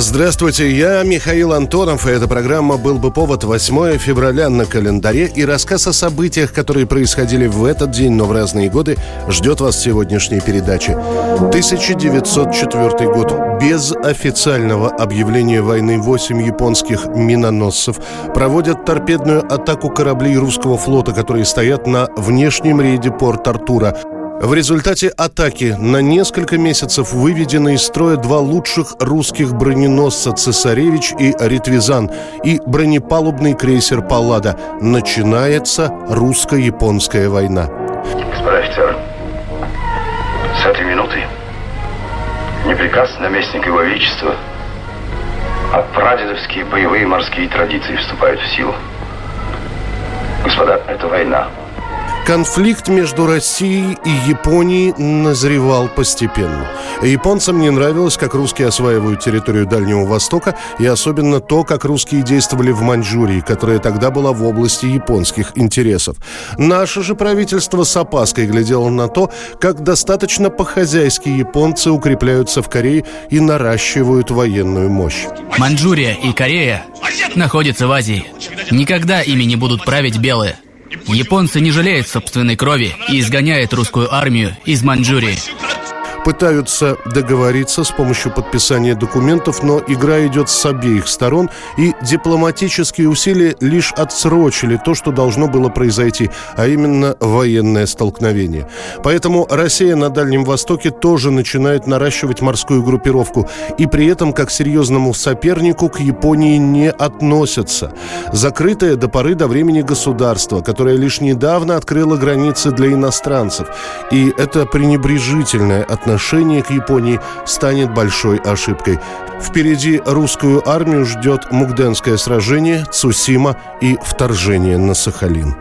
Здравствуйте, я Михаил Антонов, и эта программа «Был бы повод» 8 февраля на календаре, и рассказ о событиях, которые происходили в этот день, но в разные годы, ждет вас в сегодняшней передаче. 1904 год. Без официального объявления войны 8 японских миноносцев проводят торпедную атаку кораблей русского флота, которые стоят на внешнем рейде порт Артура. В результате атаки на несколько месяцев выведены из строя два лучших русских броненосца «Цесаревич» и «Ритвизан» и бронепалубный крейсер «Паллада». Начинается русско-японская война. Господа офицеры, с этой минуты не приказ наместника Его Величества, а прадедовские боевые морские традиции вступают в силу. Господа, это война. Конфликт между Россией и Японией назревал постепенно. Японцам не нравилось, как русские осваивают территорию Дальнего Востока, и особенно то, как русские действовали в Маньчжурии, которая тогда была в области японских интересов. Наше же правительство с опаской глядело на то, как достаточно по-хозяйски японцы укрепляются в Корее и наращивают военную мощь. Маньчжурия и Корея находятся в Азии. Никогда ими не будут править белые – Японцы не жалеют собственной крови и изгоняют русскую армию из Маньчжурии пытаются договориться с помощью подписания документов, но игра идет с обеих сторон, и дипломатические усилия лишь отсрочили то, что должно было произойти, а именно военное столкновение. Поэтому Россия на Дальнем Востоке тоже начинает наращивать морскую группировку, и при этом как серьезному сопернику к Японии не относятся. Закрытое до поры до времени государство, которое лишь недавно открыло границы для иностранцев, и это пренебрежительное отношение отношение к Японии станет большой ошибкой. Впереди русскую армию ждет Мугденское сражение, Цусима и вторжение на Сахалин.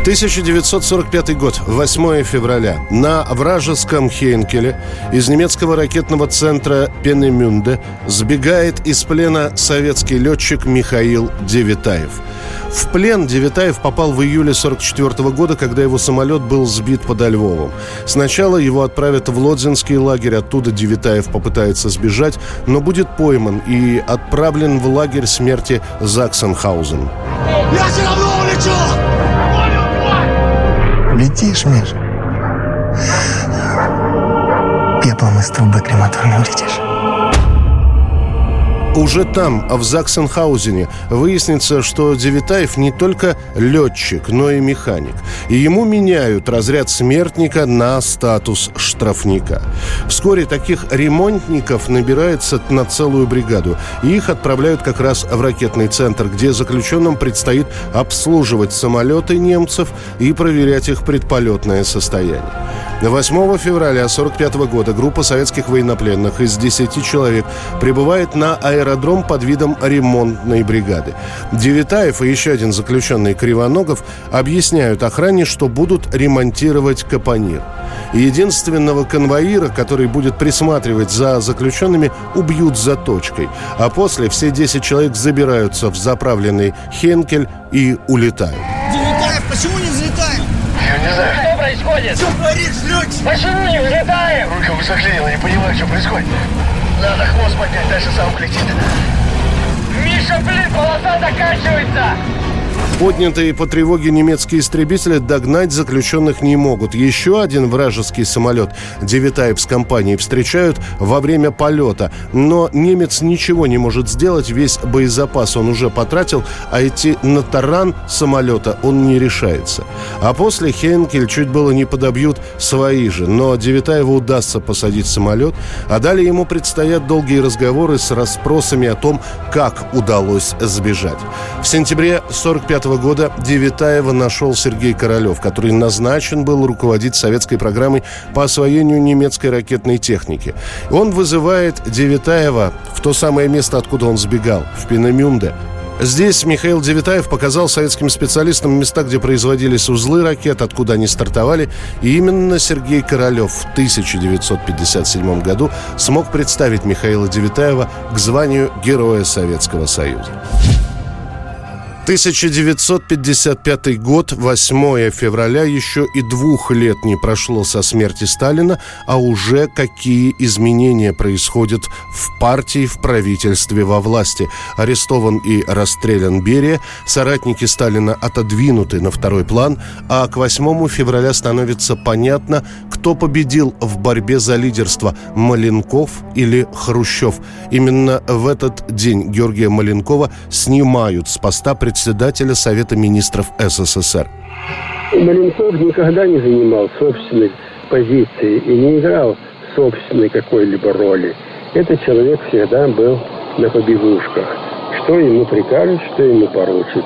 1945 год, 8 февраля. На вражеском Хейнкеле из немецкого ракетного центра Пенемюнде сбегает из плена советский летчик Михаил Девитаев – в плен Девятаев попал в июле 44 года, когда его самолет был сбит подо Львовом. Сначала его отправят в Лодзинский лагерь, оттуда Девятаев попытается сбежать, но будет пойман и отправлен в лагерь смерти Заксенхаузен. Я все равно улечу! Летишь, Миш? Пеплом из трубы крематорной улетишь. Уже там, в Заксенхаузене, выяснится, что Девитаев не только летчик, но и механик. И ему меняют разряд смертника на статус штрафника. Вскоре таких ремонтников набирается на целую бригаду. И их отправляют как раз в ракетный центр, где заключенным предстоит обслуживать самолеты немцев и проверять их предполетное состояние. 8 февраля 1945 года группа советских военнопленных из 10 человек прибывает на аэродром под видом ремонтной бригады. Девитаев и еще один заключенный Кривоногов объясняют охране, что будут ремонтировать Капонир. Единственного конвоира, который будет присматривать за заключенными, убьют за точкой. А после все 10 человек забираются в заправленный Хенкель и улетают. Девитаев, почему не взлетаем? Я не знаю. Что происходит? Что творишь, летчик? Почему не взлетаем? Рука заклинила, не понимаю, что происходит. Надо хвост поднять, дальше сам летит. Миша, блин, полоса заканчивается! Поднятые по тревоге немецкие истребители догнать заключенных не могут. Еще один вражеский самолет Девитаев с компанией встречают во время полета. Но немец ничего не может сделать, весь боезапас он уже потратил, а идти на таран самолета он не решается. А после Хенкель чуть было не подобьют свои же, но Девитаеву удастся посадить самолет, а далее ему предстоят долгие разговоры с расспросами о том, как удалось сбежать. В сентябре 45 года Девитаева нашел Сергей Королев, который назначен был руководить советской программой по освоению немецкой ракетной техники. Он вызывает Девитаева в то самое место, откуда он сбегал, в Пенемюнде, Здесь Михаил Девитаев показал советским специалистам места, где производились узлы ракет, откуда они стартовали. И именно Сергей Королев в 1957 году смог представить Михаила Девитаева к званию Героя Советского Союза. 1955 год, 8 февраля, еще и двух лет не прошло со смерти Сталина, а уже какие изменения происходят в партии, в правительстве, во власти. Арестован и расстрелян Берия, соратники Сталина отодвинуты на второй план, а к 8 февраля становится понятно, кто победил в борьбе за лидерство – Маленков или Хрущев. Именно в этот день Георгия Маленкова снимают с поста председателя председателя Совета министров СССР. Маленков никогда не занимал собственной позиции и не играл собственной какой-либо роли. Этот человек всегда был на побегушках. Что ему прикажут, что ему поручат.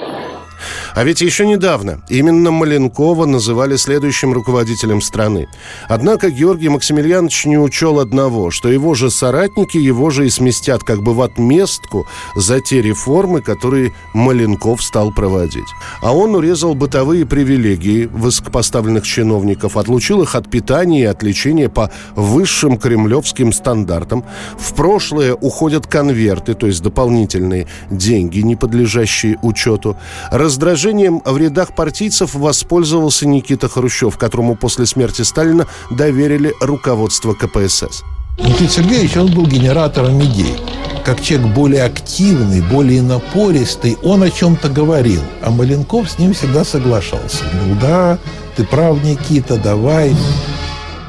А ведь еще недавно именно Маленкова называли следующим руководителем страны. Однако Георгий Максимiliaнович не учел одного, что его же соратники его же и сместят как бы в отместку за те реформы, которые Маленков стал проводить. А он урезал бытовые привилегии высокопоставленных чиновников, отлучил их от питания и от лечения по высшим кремлевским стандартам. В прошлое уходят конверты, то есть дополнительные деньги, не подлежащие учету. Раздражение Положением в рядах партийцев воспользовался Никита Хрущев, которому после смерти Сталина доверили руководство КПСС. Никита Сергеевич, он был генератором идей. Как человек более активный, более напористый, он о чем-то говорил. А Маленков с ним всегда соглашался. Говорил, да, ты прав, Никита, давай.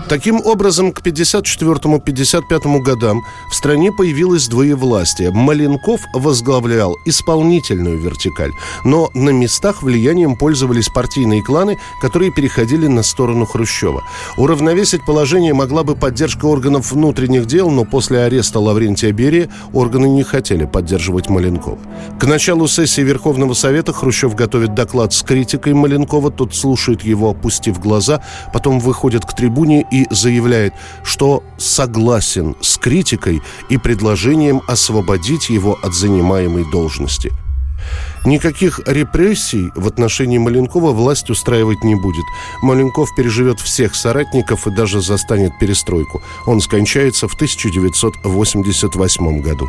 Таким образом, к 54-55 годам в стране появилось двоевластие. Маленков возглавлял исполнительную вертикаль, но на местах влиянием пользовались партийные кланы, которые переходили на сторону Хрущева. Уравновесить положение могла бы поддержка органов внутренних дел, но после ареста Лаврентия Берия органы не хотели поддерживать Маленкова. К началу сессии Верховного Совета Хрущев готовит доклад с критикой Маленкова, тот слушает его, опустив глаза, потом выходит к трибуне и и заявляет, что согласен с критикой и предложением освободить его от занимаемой должности. Никаких репрессий в отношении Маленкова власть устраивать не будет. Маленков переживет всех соратников и даже застанет перестройку. Он скончается в 1988 году.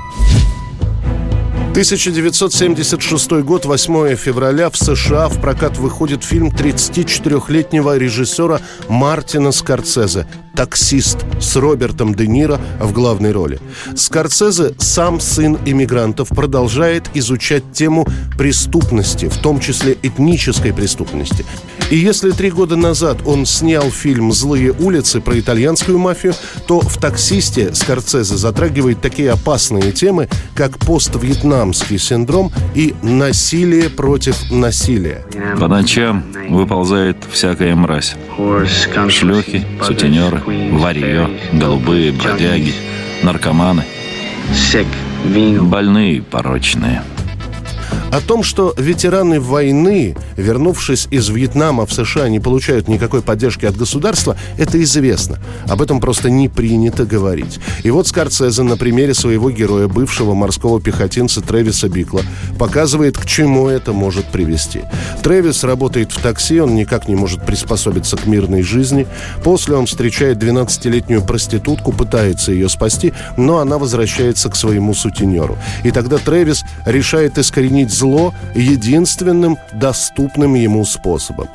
1976 год, 8 февраля, в США в прокат выходит фильм 34-летнего режиссера Мартина Скорцезе «Таксист» с Робертом Де Ниро в главной роли. Скорцезе, сам сын иммигрантов, продолжает изучать тему преступности, в том числе этнической преступности. И если три года назад он снял фильм «Злые улицы» про итальянскую мафию, то в «Таксисте» Скорцезе затрагивает такие опасные темы, как поствьетнамский синдром и насилие против насилия. По ночам выползает всякая мразь. Шлюхи, сутенеры, варье, голубые, бродяги, наркоманы, больные, порочные – о том, что ветераны войны, вернувшись из Вьетнама в США, не получают никакой поддержки от государства, это известно. Об этом просто не принято говорить. И вот Скорцезе на примере своего героя, бывшего морского пехотинца Тревиса Бикла, показывает, к чему это может привести. Тревис работает в такси, он никак не может приспособиться к мирной жизни. После он встречает 12-летнюю проститутку, пытается ее спасти, но она возвращается к своему сутенеру. И тогда Тревис решает искоренить зло единственным доступным ему способом.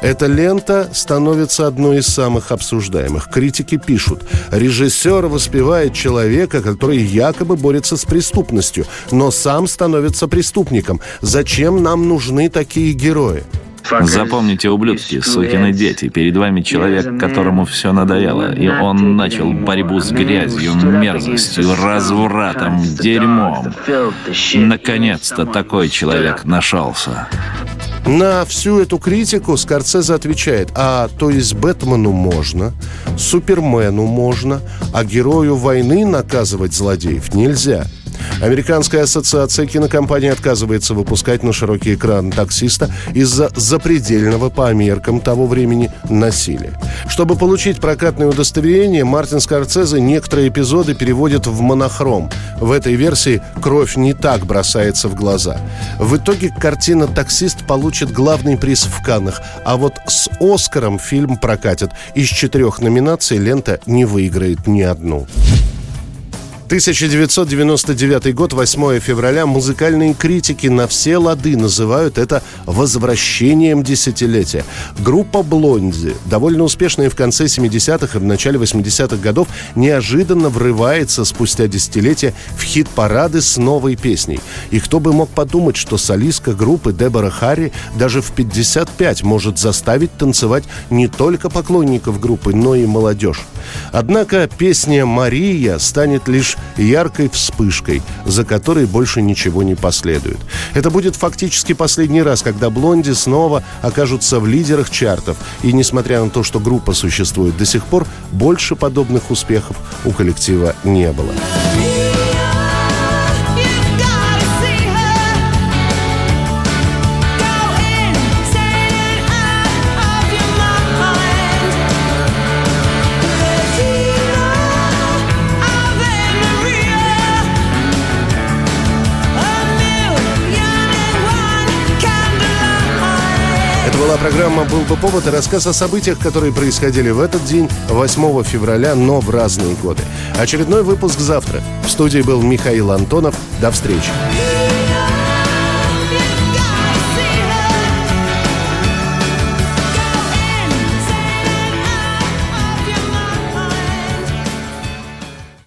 Эта лента становится одной из самых обсуждаемых. Критики пишут, режиссер воспевает человека, который якобы борется с преступностью, но сам становится преступником. Зачем нам нужны такие герои? Запомните, ублюдки, сукины дети, перед вами человек, которому все надоело, и он начал борьбу с грязью, мерзостью, развратом, дерьмом. Наконец-то такой человек нашелся. На всю эту критику Скорцезе отвечает, а то есть Бэтмену можно, Супермену можно, а герою войны наказывать злодеев нельзя – Американская ассоциация кинокомпаний отказывается выпускать на широкий экран таксиста из-за запредельного по меркам того времени насилия. Чтобы получить прокатное удостоверение, Мартин Скорцезе некоторые эпизоды переводит в монохром. В этой версии кровь не так бросается в глаза. В итоге картина «Таксист» получит главный приз в Каннах, а вот с «Оскаром» фильм прокатит. Из четырех номинаций лента не выиграет ни одну. 1999 год, 8 февраля. Музыкальные критики на все лады называют это возвращением десятилетия. Группа «Блонди», довольно успешная в конце 70-х и в начале 80-х годов, неожиданно врывается спустя десятилетия в хит-парады с новой песней. И кто бы мог подумать, что солистка группы Дебора Харри даже в 55 может заставить танцевать не только поклонников группы, но и молодежь. Однако песня «Мария» станет лишь яркой вспышкой, за которой больше ничего не последует. Это будет фактически последний раз, когда «Блонди» снова окажутся в лидерах чартов. И несмотря на то, что группа существует до сих пор, больше подобных успехов у коллектива не было. Была программа «Был бы повод» и рассказ о событиях, которые происходили в этот день, 8 февраля, но в разные годы. Очередной выпуск завтра. В студии был Михаил Антонов. До встречи.